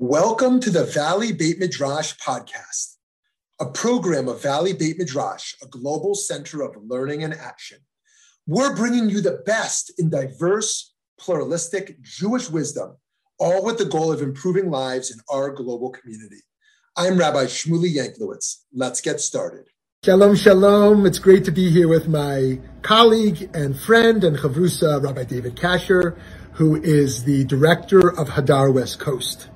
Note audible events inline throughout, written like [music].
Welcome to the Valley Beit Midrash podcast, a program of Valley Beit Midrash, a global center of learning and action. We're bringing you the best in diverse, pluralistic Jewish wisdom, all with the goal of improving lives in our global community. I'm Rabbi Shmuly Yanklowitz. Let's get started. Shalom, shalom. It's great to be here with my colleague and friend and chavrusa, Rabbi David Kasher, who is the director of Hadar West Coast.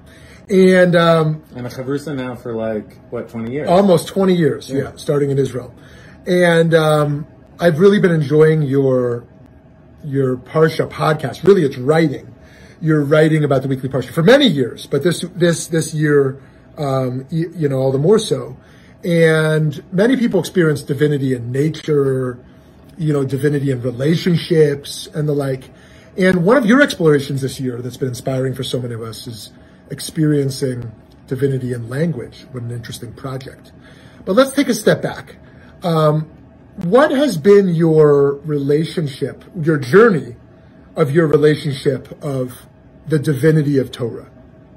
And um, and a chavrusa now for like what twenty years? Almost twenty years, yeah, yeah starting in Israel. And um, I've really been enjoying your your parsha podcast. Really, it's writing. You're writing about the weekly parsha for many years, but this this this year, um, you, you know, all the more so. And many people experience divinity in nature, you know, divinity in relationships and the like. And one of your explorations this year that's been inspiring for so many of us is experiencing divinity in language. What an interesting project. But let's take a step back. Um, what has been your relationship, your journey of your relationship of the divinity of Torah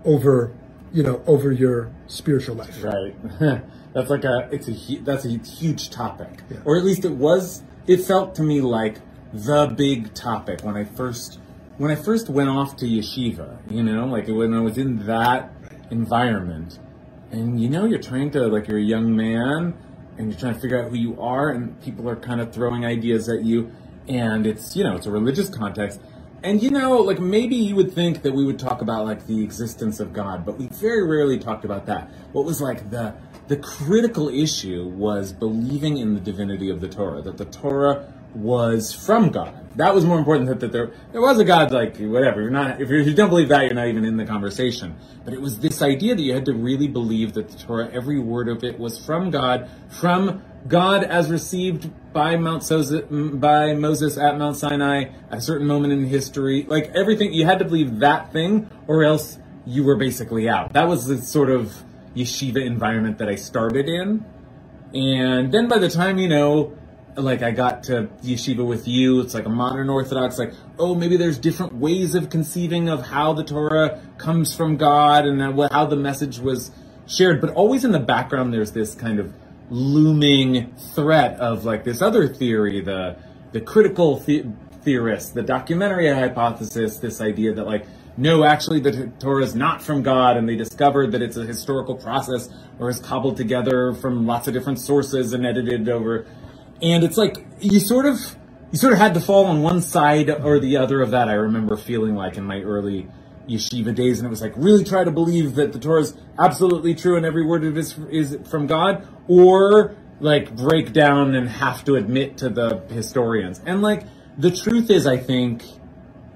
over, you know, over your spiritual life? Right. [laughs] that's like a, it's a, that's a huge topic. Yeah. Or at least it was, it felt to me like the big topic when I first when I first went off to yeshiva, you know, like when I was in that environment, and you know, you're trying to, like, you're a young man, and you're trying to figure out who you are, and people are kind of throwing ideas at you, and it's, you know, it's a religious context. And you know, like maybe you would think that we would talk about like the existence of God, but we very rarely talked about that. What was like the the critical issue was believing in the divinity of the Torah, that the Torah was from God. That was more important that, that there there was a God, like whatever. You're not if, if you don't believe that, you're not even in the conversation. But it was this idea that you had to really believe that the Torah, every word of it, was from God, from God as received by Mount Soz- by Moses at Mount Sinai at a certain moment in history. Like everything, you had to believe that thing, or else you were basically out. That was the sort of yeshiva environment that I started in. And then by the time you know like I got to yeshiva with you. It's like a modern Orthodox, like, oh, maybe there's different ways of conceiving of how the Torah comes from God and how the message was shared. But always in the background, there's this kind of looming threat of like this other theory, the the critical the- theorist, the documentary hypothesis, this idea that like no, actually the Torah is not from God, and they discovered that it's a historical process or is cobbled together from lots of different sources and edited over and it's like you sort of you sort of had to fall on one side or the other of that. I remember feeling like in my early yeshiva days, and it was like really try to believe that the Torah is absolutely true and every word of it is, is from God, or like break down and have to admit to the historians. And like the truth is, I think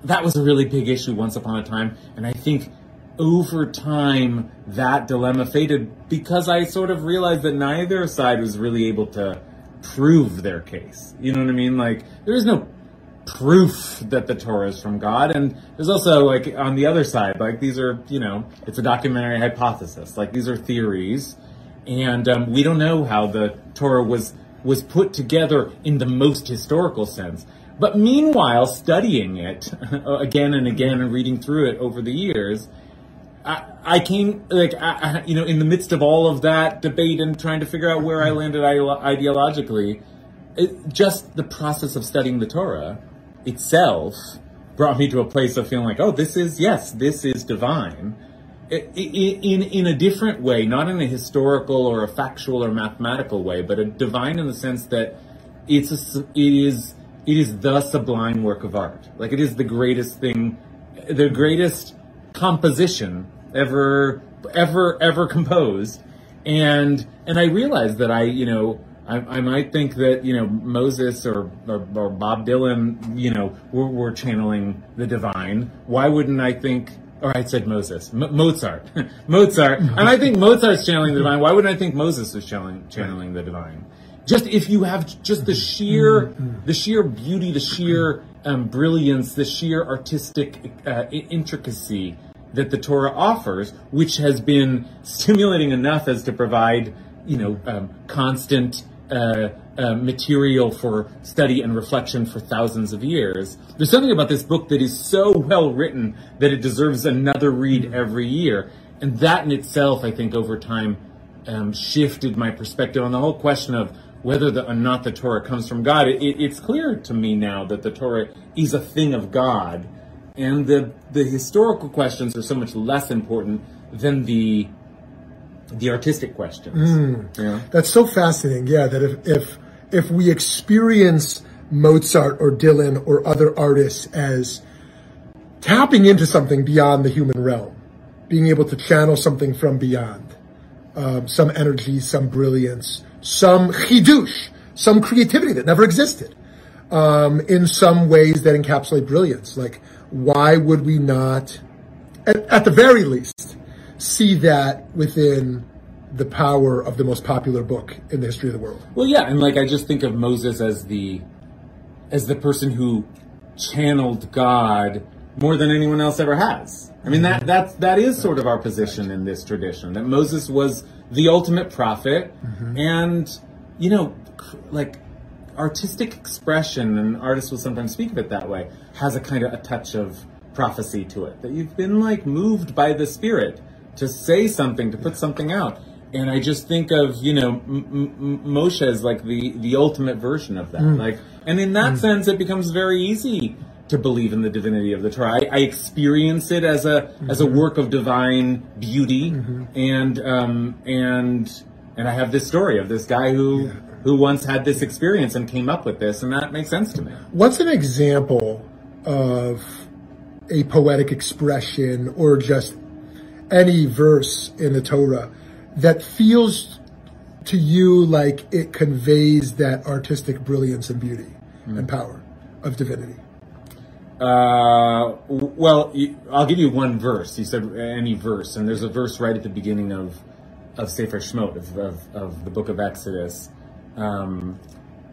that was a really big issue once upon a time, and I think over time that dilemma faded because I sort of realized that neither side was really able to prove their case. You know what I mean? Like, there is no proof that the Torah is from God. And there's also, like, on the other side, like, these are, you know, it's a documentary hypothesis. Like, these are theories. And um, we don't know how the Torah was, was put together in the most historical sense. But meanwhile, studying it [laughs] again and again and reading through it over the years, I, I came like I, you know in the midst of all of that debate and trying to figure out where I landed ideologically, it, just the process of studying the Torah itself brought me to a place of feeling like, oh, this is yes, this is divine, in in a different way, not in a historical or a factual or mathematical way, but a divine in the sense that it's a, it is it is the sublime work of art. Like it is the greatest thing, the greatest composition ever ever ever composed and and i realized that i you know I, I might think that you know Moses or, or, or Bob Dylan, you know, were, were, channeling the divine. Why wouldn't I think? Or I said Moses, M- Mozart, [laughs] Mozart, and I think Mozart's channeling the divine. Why wouldn't I think Moses was channeling channeling the divine? Just if you have just the sheer, the sheer beauty, the sheer um, brilliance, the sheer artistic uh, intricacy that the Torah offers, which has been stimulating enough as to provide, you know, um, constant uh, uh, material for study and reflection for thousands of years. There's something about this book that is so well written that it deserves another read every year. and that in itself, I think, over time, um, shifted my perspective on the whole question of whether the, or not the Torah comes from God. It, it, it's clear to me now that the Torah is a thing of God, and the the historical questions are so much less important than the the artistic questions. Mm. Yeah. That's so fascinating. Yeah, that if if if we experience Mozart or Dylan or other artists as tapping into something beyond the human realm, being able to channel something from beyond, um, some energy, some brilliance, some chidush, some creativity that never existed, um, in some ways that encapsulate brilliance. Like, why would we not, at, at the very least, see that within the power of the most popular book in the history of the world? Well, yeah, and like I just think of Moses as the as the person who channeled God more than anyone else ever has. I mean that that that is sort of our position in this tradition that Moses was the ultimate prophet, mm-hmm. and you know, like artistic expression, and artists will sometimes speak of it that way, has a kind of a touch of prophecy to it. That you've been like moved by the Spirit to say something, to put something out. And I just think of you know M- M- Moshe as like the the ultimate version of that. Mm. Like, and in that mm. sense, it becomes very easy to believe in the divinity of the Torah. I, I experience it as a as a mm-hmm. work of divine beauty, mm-hmm. and um, and and I have this story of this guy who who once had this experience and came up with this, and that makes sense to me. What's an example of a poetic expression or just any verse in the Torah that feels to you like it conveys that artistic brilliance and beauty and power of divinity? Uh, well, I'll give you one verse. You said any verse, and there's a verse right at the beginning of of Sefer Shemot of, of, of the book of Exodus. Um,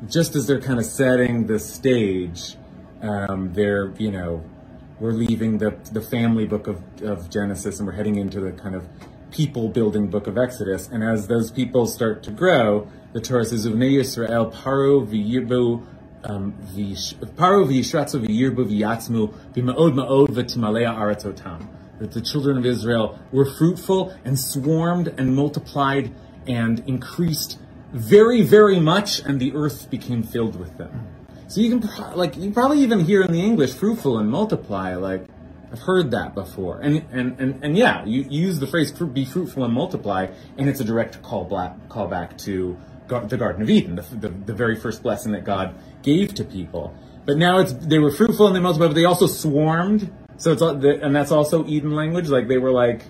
just as they're kind of setting the stage, um, they're you know we're leaving the the family book of, of Genesis and we're heading into the kind of people building book of Exodus. And as those people start to grow, the Torah says, "Uvnei Yisrael paro v'yirbu." Um, paro v'yishratzu v'yirbu v'yatzmu b'ma'od ma'od v'timalea aratzotam. That the children of Israel were fruitful and swarmed and multiplied and increased very, very much, and the earth became filled with them. So you can pro- like you probably even hear in the English fruitful and multiply. Like I've heard that before, and and and, and yeah, you, use the phrase "be fruitful and multiply," and it's a direct call back call back to Gar- the Garden of Eden, the, the the very first blessing that God gave to people. But now it's they were fruitful and they multiplied, but they also swarmed. So it's and that's also Eden language. Like they were like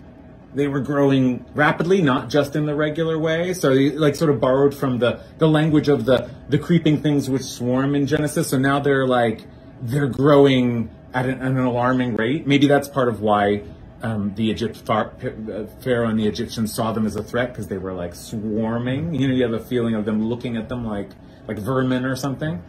they were growing rapidly, not just in the regular way. So like sort of borrowed from the, the language of the, the creeping things which swarm in Genesis. So now they're like, they're growing at an, an alarming rate. Maybe that's part of why um, the Egypt uh, Pharaoh and the Egyptians saw them as a threat because they were like swarming. You know, you have a feeling of them looking at them like like vermin or something.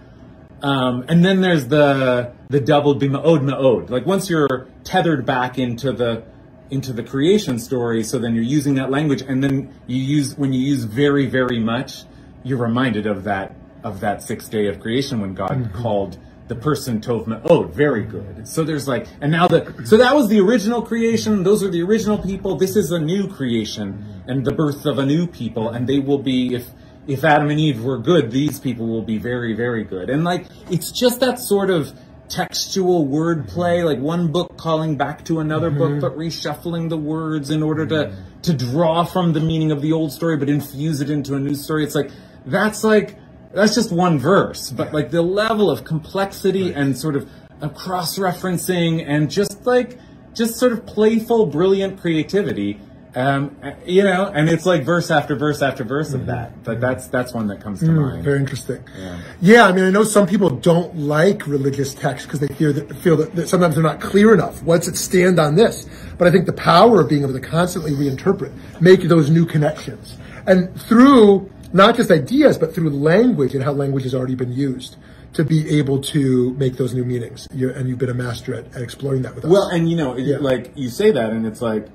Um, and then there's the the double b'ma'od ma'od. Like once you're tethered back into the into the creation story, so then you're using that language, and then you use when you use very very much, you're reminded of that of that sixth day of creation when God mm-hmm. called the person tov Oh, very good. So there's like, and now the so that was the original creation. Those are the original people. This is a new creation and the birth of a new people, and they will be if if Adam and Eve were good, these people will be very, very good. And like, it's just that sort of textual wordplay, like one book calling back to another book, but reshuffling the words in order to to draw from the meaning of the old story, but infuse it into a new story. It's like that's like that's just one verse, but like the level of complexity and sort of uh, cross referencing and just like just sort of playful, brilliant creativity. Um, you know, and it's like verse after verse after verse of that. But that's that's one that comes to mind. Very interesting. Yeah. Yeah, I mean, I know some people don't like religious texts because they feel that, feel that, sometimes they're not clear enough. What's it stand on this? But I think the power of being able to constantly reinterpret, make those new connections, and through not just ideas, but through language and how language has already been used to be able to make those new meanings. You're, and you've been a master at, at exploring that with us. Well, and you know, it- Yeah. like you say that, and it's like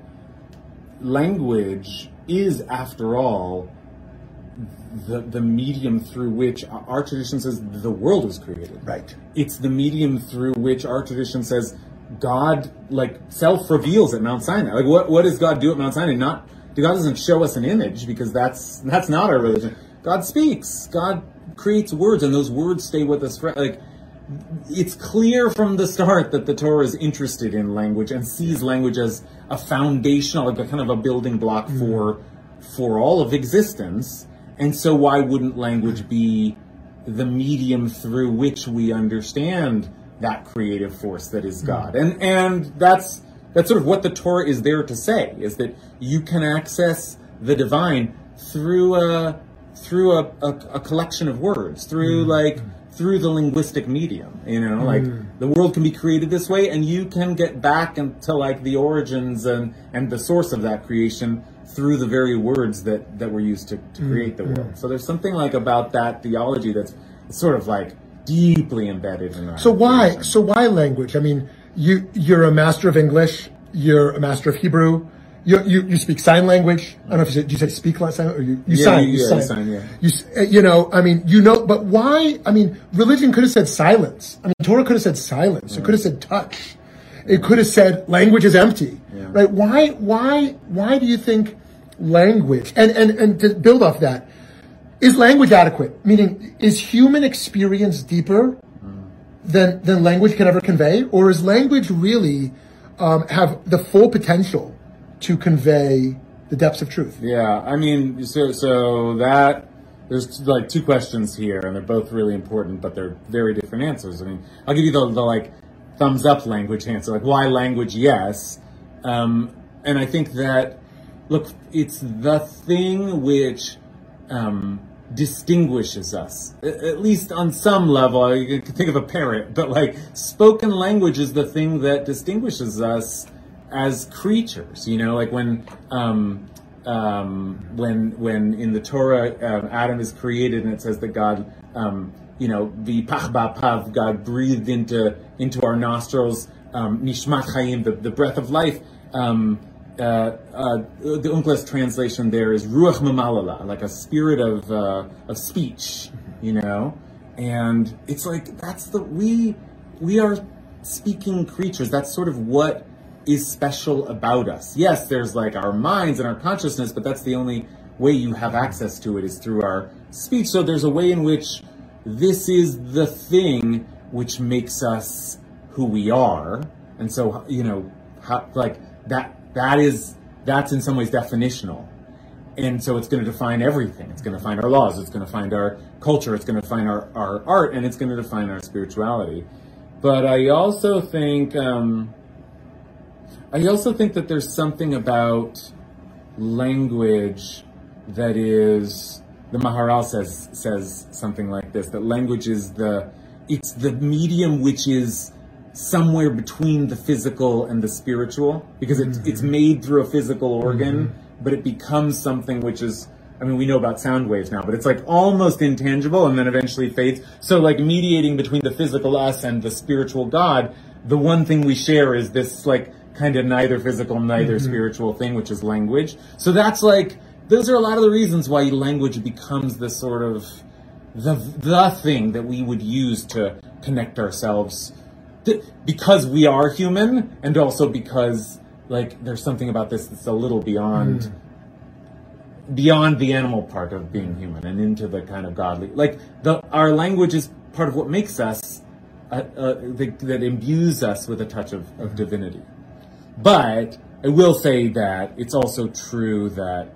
language is, after all, the the medium through which our tradition says the world was created. right. It's the medium through which our tradition says God like self reveals at Mount Sinai. Like what what does God do at Mount Sinai? Not God doesn't show us an image because that's that's not our religion. God speaks. God creates words, and those words stay with us. For, like it's clear from the start that the Torah is interested in language and sees language as a foundational, like a kind of a building block mm. for for all of existence. And so, why wouldn't language be the medium through which we understand that creative force that is God? And and that's that's sort of what the Torah is there to say: is that you can access the divine through a through a, a, a collection of words, through mm. like through the linguistic medium. You know, mm. like the world can be created this way, and you can get back into like the origins and and the source of that creation through the very words that that were used to, to mm. create the world. So there's something like about that theology that's sort of like deeply embedded in our. So why? Creation. So why language? I mean, you you're a master of English. You're a master of Hebrew. You, you, you speak sign language. I don't know if you said, you say speak sign or you, you yeah, sign. You, you yeah, sign. sign. Yeah. You, uh, you know, I mean, you know, but why? I mean, religion could have said silence. I mean, Torah could have said silence. It could have said touch. It could have said language is empty. Right? Why, why, why do you think language, and, and, and to build off that, is language adequate? Meaning, is human experience deeper mm. than, than language can ever convey? Or is language really um, have the full potential to convey the depths of truth. Yeah, I mean, so so that there's like two questions here, and they're both really important, but they're very different answers. I mean, I'll give you the, the like thumbs up language answer, like why language? Yes, um, and I think that look, it's the thing which um, distinguishes us, at least on some level. You can think of a parrot, but like spoken language is the thing that distinguishes us as creatures. You know, like when um, um, when when in the Torah uh, Adam is created and it says that God, um, you know, the pach pav, God breathed into into our nostrils um, nishmat chayim, the, the breath of life. Um, uh, uh, the Onkelos translation there is ruach mamalala, like a spirit of uh, of speech, you know, and it's like that's the we we are speaking creatures. That's sort of what is special about us. Yes, there's like our minds and our consciousness, but that's the only way you have access to it is through our speech. So there's a way in which this is the thing which makes us who we are. And so, you know, how, like that, that is, that's in some ways definitional. And so it's going to define everything. It's going to define our laws. It's going to define our culture. It's going to define our, our art and it's going to define our spirituality. But I also think, um, I also think that there's something about language that is the Maharal says says something like this that language is the it's the medium which is somewhere between the physical and the spiritual because it, mm-hmm. it's made through a physical organ mm-hmm. but it becomes something which is I mean we know about sound waves now but it's like almost intangible and then eventually fades so like mediating between the physical us and the spiritual God the one thing we share is this like kind of neither physical, neither mm-hmm. spiritual thing, which is language. So that's like, those are a lot of the reasons why language becomes the sort of the the thing that we would use to connect ourselves because we are human and also because like there's something about this that's a little beyond mm. beyond the animal part of being human and into the kind of godly like the our language is part of what makes us uh, uh, the, that imbues us with a touch of, of mm-hmm. divinity but I will say that it's also true that,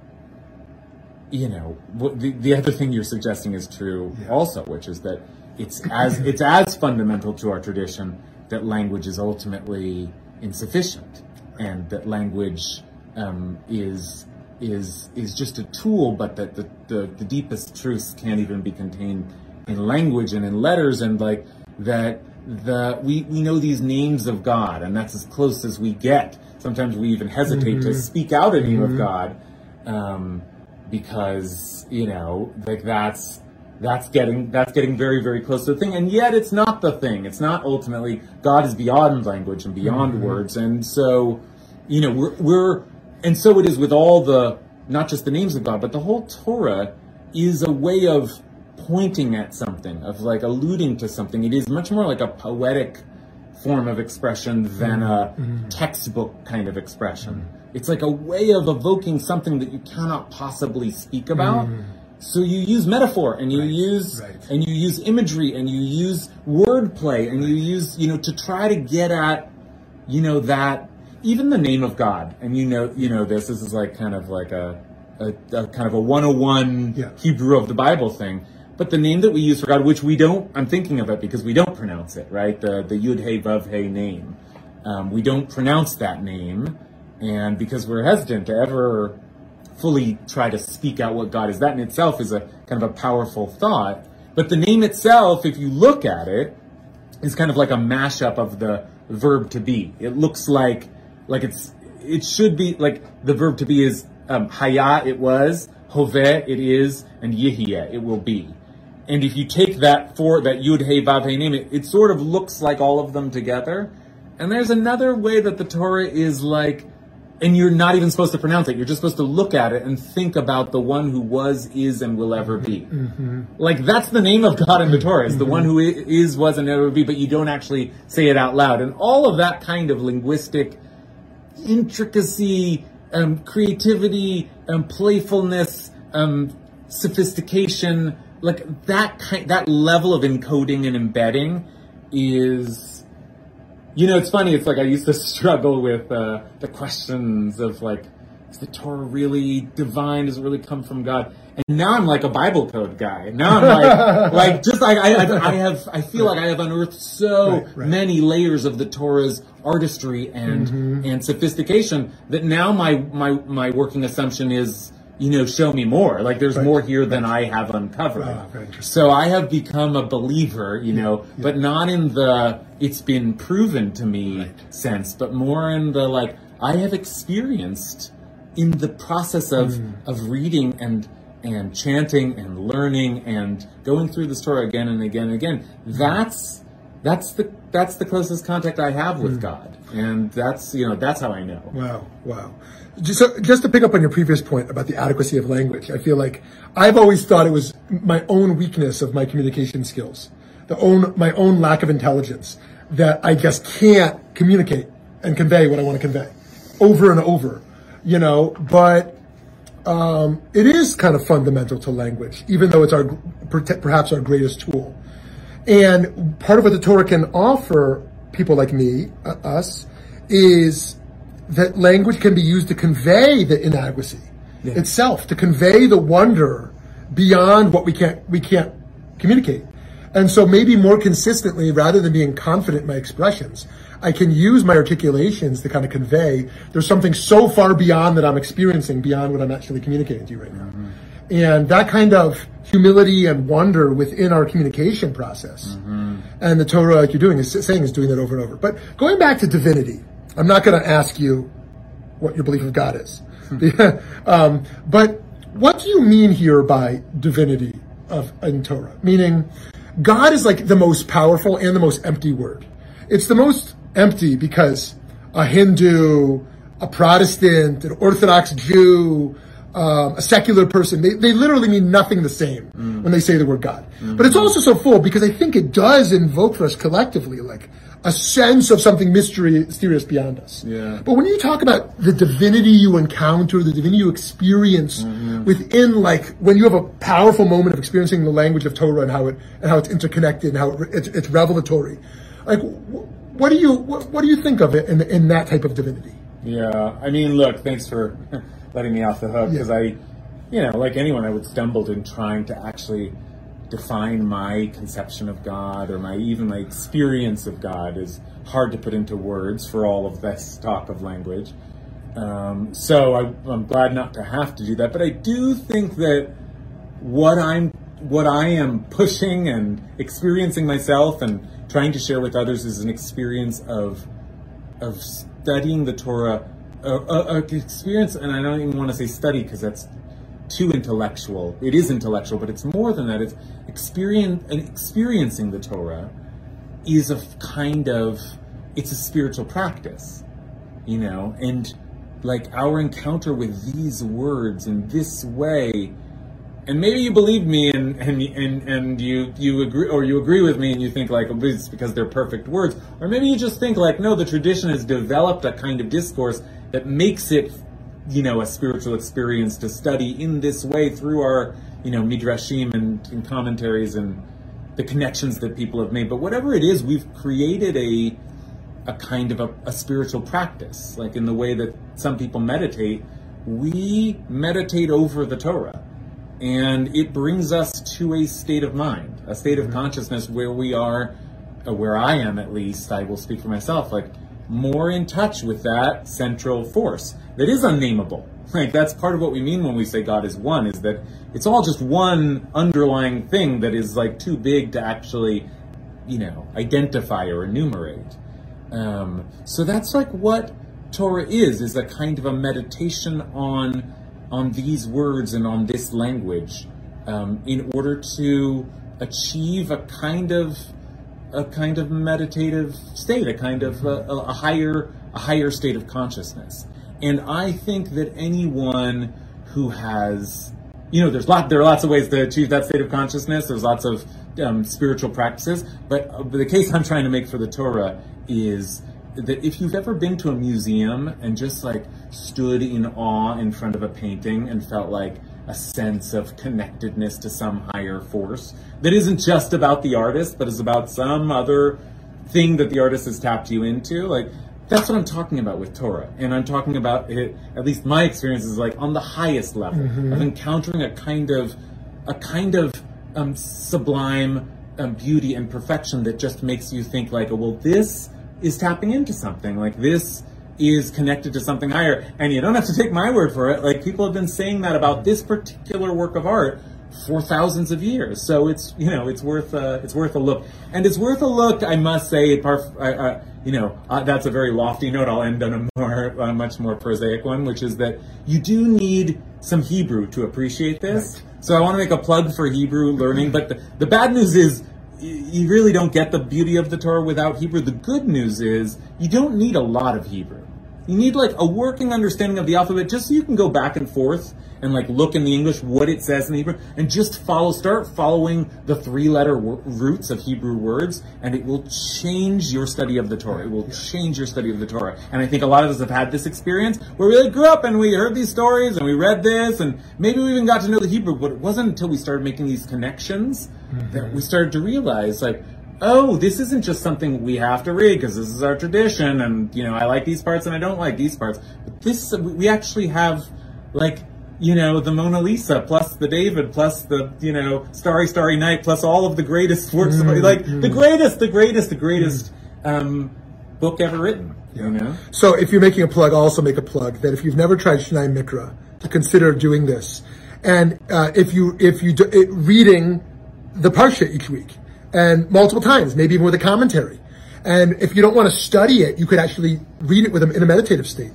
you know, the, the other thing you're suggesting is true yeah. also, which is that it's as it's as fundamental to our tradition that language is ultimately insufficient, and that language um, is is is just a tool, but that the, the, the deepest truths can't even be contained in language and in letters, and like that the we, we know these names of God, and that's as close as we get. Sometimes we even hesitate mm-hmm. to speak out a name mm-hmm. of God, um, because you know, like that's that's getting that's getting very very close to the thing, and yet it's not the thing. It's not ultimately God is beyond language and beyond mm-hmm. words, and so you know we're we're and so it is with all the not just the names of God, but the whole Torah is a way of pointing at something, of like alluding to something. It is much more like a poetic form of expression than a mm-hmm. Mm-hmm. textbook kind of expression. It's like a way of evoking something that you cannot possibly speak about. Mm-hmm. So you use metaphor and you use right. and you use imagery and you use wordplay and you use you know to try to get at you know that even the name of God and you know you know this this is like kind of like a, a, a kind of a 101 Yeah. Hebrew of the Bible thing. But the name that we use for God, which we don't, I'm thinking of it because we don't pronounce it, right? The the Yud Hey Vav Hey name, um, we don't pronounce that name, and because we're hesitant to ever fully try to speak out what God is, that in itself is a kind of a powerful thought. But the name itself, if you look at it, is kind of like a mashup of the verb to be. It looks like like it's it should be like the verb to be is um, haya it was, hove it is, and yihye it will be. And if you take that for that yud hey vav hey name, it, it sort of looks like all of them together. And there's another way that the Torah is like, and you're not even supposed to pronounce it. You're just supposed to look at it and think about the one who was, is, and will ever be. Like that's the name of God in the Torah. Is the one who is, was, and ever be, but you don't actually say it out loud. And all of that kind of linguistic intricacy, um, creativity, um, playfulness, um, sophistication, like that kind, that level of encoding and embedding is, you know, it's funny. It's like I used to [laughs] struggle with uh, the questions of like, is the Torah really divine? Does it really come from God? And now I'm like a Bible code guy. Now I'm like, [laughs] like just like I, I, I have, I feel like I have unearthed so Right, right. many layers of the Torah's artistry and Mm-hmm. and sophistication that now my my my working assumption is you know show me more. Like there's Right, more here than I have uncovered. So I have become a believer you know but not in the it's been proven to me Right. sense but more in the like I have experienced in the process of Hmm. of reading and and chanting and learning and going through the story again and again and again. That's that's the that's the closest contact I have Hmm. with God, and that's you know that's how I know. Wow, wow. Just, so, just to pick up on your previous point about the adequacy of language, I feel like I've always thought it was my own weakness of my communication skills, the own my own lack of intelligence that I just can't communicate and convey what I want to convey over and over, you know. But um, it is kind of fundamental to language, even though it's our perhaps our greatest tool. And part of what the Torah can offer people like me, uh, us, is that language can be used to convey the inadequacy itself, to convey the wonder beyond what we can't we can't communicate. And so maybe more consistently, rather than being confident in my expressions, I can use my articulations to kind of convey there's something so far beyond that I'm experiencing, beyond what I'm actually communicating to you right now. Mm-hmm. And that kind of humility and wonder within our communication process. Mm-hmm. And the Torah, like you're doing, is saying is doing that over and over. But going back to divinity, I'm not going to ask you what your belief of God is. [laughs] um, but what do you mean here by divinity of in Torah? Meaning, God is like the most powerful and the most empty word. It's the most empty because a Hindu, a Protestant, an Orthodox Jew, um, a secular person, they, they literally mean nothing the same when they say the word God. But it's also so full because I think it does invoke for us collectively like a sense of something mystery, mysterious beyond us. Yeah. But when you talk about the divinity you encounter, the divinity you experience mm-hmm. within, like when you have a powerful moment of experiencing the language of Torah and how it and how it's interconnected and how it, it's, it's revelatory, like wh- what do you what, what do you think of it in in that type of divinity? Yeah, I mean, look, thanks for [laughs] letting me off the hook because Yeah. I, you know, like anyone, I would stumbled in trying to actually define my conception of God or my even my experience of God is hard to put into words for all of this talk of language. Um, so I, I'm glad not to have to do that, but I do think that what I'm what I am pushing and experiencing myself and trying to share with others is an experience of of studying the Torah, a, a experience, and I don't even want to say study because that's too intellectual. It is intellectual, but it's more than that. It's experience experiencing the Torah is a kind of it's a spiritual practice, you know, and like our encounter with these words in this way and maybe you believe me and, and and and you you agree or you agree with me and you think like it's because they're perfect words or maybe you just think like no the tradition has developed a kind of discourse that makes it you know a spiritual experience to study in this way through our you know midrashim and, and commentaries and the connections that people have made. But whatever it is we've created a a kind of a, a spiritual practice. Like in the way that some people meditate we meditate over the torah. And it brings us to a state of mind, a state of mm-hmm. consciousness where we are, uh, where I am at least, I will speak for myself, like more in touch with that central force that is unnameable. Right? that's part of what we mean when we say God is one, is that it's all just one underlying thing that is like too big to actually, you know, identify or enumerate. Um, so that's like what Torah is, is a kind of a meditation on on these words and on this language um, in order to achieve a kind of a kind of meditative state, a kind of a, a higher a higher state of consciousness. And I think that anyone who has, you know, there's lot there are lots of ways to achieve that state of consciousness. There's lots of um, spiritual practices, but uh, the case [laughs] I'm trying to make for the Torah is that if you've ever been to a museum and just like stood in awe in front of a painting and felt like a sense of connectedness to some higher force that isn't just about the artist, but is about some other thing that the artist has tapped you into, like that's what I'm talking about with Torah. And I'm talking about it, at least my experience is like on the highest level mm-hmm. of encountering a kind of, a kind of um, sublime um, beauty and perfection that just makes you think like, oh, well, this is tapping into something. Like this is connected to something higher. And you don't have to take my word for it. Like people have been saying that about this particular work of art for thousands of years. So it's you know it's worth uh, it's worth a look, and it's worth a look. I must say, uh, uh, you know uh, that's a very lofty note. I'll end on a [laughs] more uh, much more prosaic one, which is that you do need some Hebrew to appreciate this. Right. So I want to make a plug for Hebrew learning, but the, the bad news is you really don't get the beauty of the Torah without Hebrew. The good news is you don't need a lot of Hebrew. You need like a working understanding of the alphabet just so you can go back and forth and like look in the English what it says in the Hebrew and just follow, start following the three letter roots of Hebrew words and it will change your study of the Torah. It will change your study of the Torah. And I think a lot of us have had this experience where we like grew up and we heard these stories and we read this and maybe we even got to know the Hebrew, but it wasn't until we started making these connections mm-hmm. that we started to realize like, oh, this isn't just something we have to read because this is our tradition, and you know, I like these parts and I don't like these parts. But this, we actually have like you know, the Mona Lisa plus the David plus the, you know, Starry Starry Night plus all of the greatest works mm, of like mm. the greatest, the greatest, the greatest um, book ever written. Yeah. You know? So if you're making a plug, I'll also make a plug that if you've never tried Shnai Mikra, to consider doing this. And uh, if you if you do, it, reading the parsha each week and multiple times, maybe even with a commentary. And if you don't want to study it, you could actually read it with them in a meditative state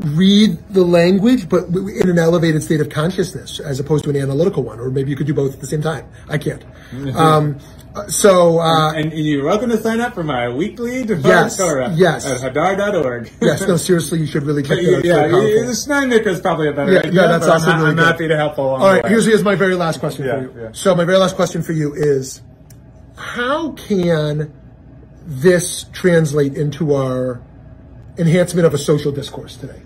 read the language, but in an elevated state of consciousness as opposed to an analytical one, or maybe you could do both at the same time. I can't. Mm-hmm. Um, so, uh, and, and, you're welcome to sign up for my weekly yes, Torah yes. at hadar.org. yes, no, seriously, you should really [laughs] check that out. Yeah, yeah the Schneider is probably a better yeah, idea. Yeah, that's awesome. I'm, really I'm happy to help along All right, here's, here's my very last question yeah, for you. Yeah. So my very last question for you is, how can this translate into our enhancement of a social discourse today?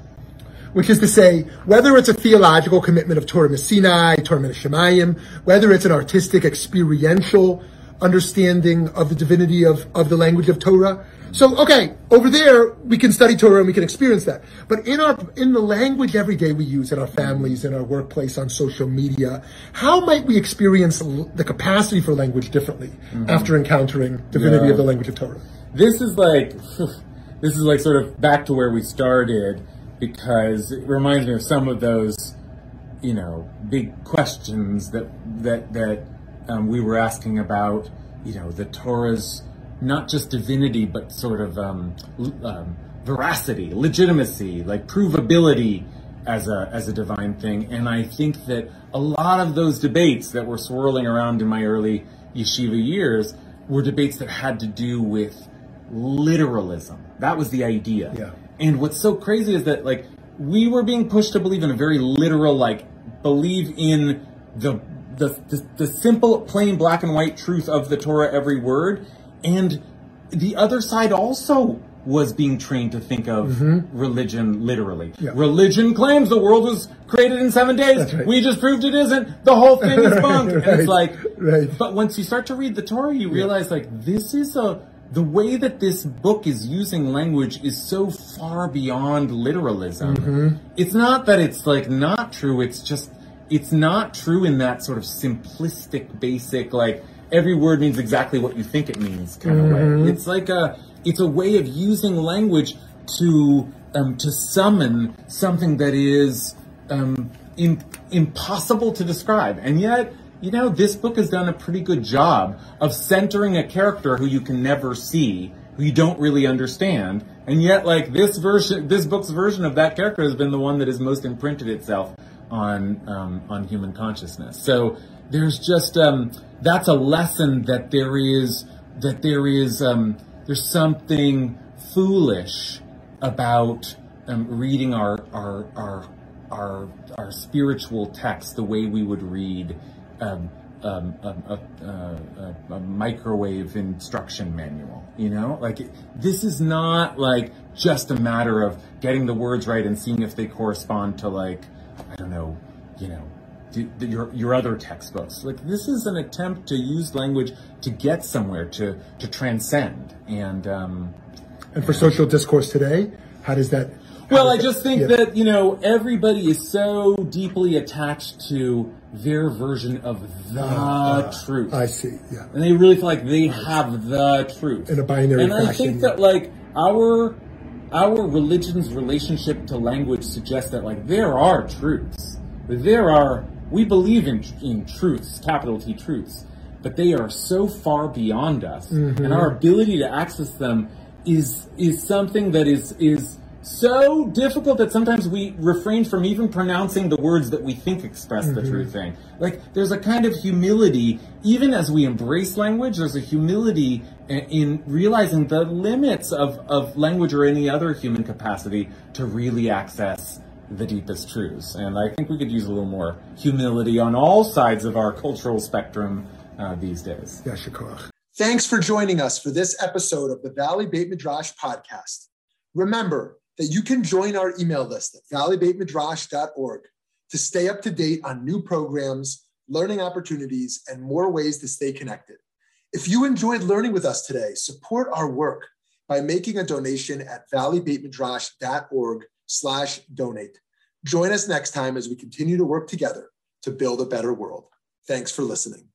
Which is to say, whether it's a theological commitment of Torah Sinai, Torah Shemayim, whether it's an artistic, experiential understanding of the divinity of, of the language of Torah. So, okay, over there, we can study Torah and we can experience that. But in our, in the language every day we use in our families, in our workplace, on social media, how might we experience the capacity for language differently mm-hmm. after encountering divinity yeah. of the language of Torah? This is like, [laughs] this is like sort of back to where we started because it reminds me of some of those, you know, big questions that that that um, we were asking about, you know, the Torah's not just divinity, but sort of um, um, veracity, legitimacy, like provability as a as a divine thing. And I think that a lot of those debates that were swirling around in my early yeshiva years were debates that had to do with literalism. That was the idea. Yeah. And what's so crazy is that like we were being pushed to believe in a very literal like believe in the the, the the simple, plain black and white truth of the Torah, every word, and the other side also was being trained to think of Mm-hmm. religion literally. Yeah. Religion claims the world was created in seven days. Right. We just proved it isn't. The whole thing is [laughs] bunk. And it's like, right. but once you start to read the Torah, you realize like this is a the way that this book is using language is so far beyond literalism. Mm-hmm. It's not that it's like not true. It's just it's not true in that sort of simplistic, basic like every word means exactly what you think it means kind of way. It's like a it's a way of using language to um, to summon something that is um, im- impossible to describe, and yet you know, this book has done a pretty good job of centering a character who you can never see, who you don't really understand, and yet, like this version, this book's version of that character has been the one that has most imprinted itself on um, on human consciousness. So there's just um, that's a lesson that there is that there is um, there's something foolish about um, reading our our our our our spiritual text the way we would read um, um, a, a, a, a, microwave instruction manual. You know, like it- this is not like just a matter of getting the words right and seeing if they correspond to like I don't know, you know. Your, your other textbooks like this is an attempt to use language to get somewhere to to transcend and um, And for social discourse today, how does that? Well, I just think yeah. that, you know, everybody is so deeply attached to their version of the truth. I see. Yeah. and they really feel like they have the truth. In a binary And I fashion, think that, like, our our religion's relationship to language suggests that, like, there are truths. There are, we believe in, in truths, capital T truths, but they are so far beyond us. Mm-hmm. And our ability to access them is is something that is is so difficult that sometimes we refrain from even pronouncing the words that we think express the true thing. Like there's a kind of humility, even as we embrace language, there's a humility in realizing the limits of, of language or any other human capacity to really access the deepest truths. And I think we could use a little more humility on all sides of our cultural spectrum uh, these days. Yeah, Shakoach. Thanks for joining us for this episode of the Valley Beit Midrash podcast. Remember that you can join our email list at valleybeitmidrash.org to stay up to date on new programs, learning opportunities, and more ways to stay connected. If you enjoyed learning with us today, support our work by making a donation at valleybeitmidrash.org slash donate. Join us next time as we continue to work together to build a better world. Thanks for listening.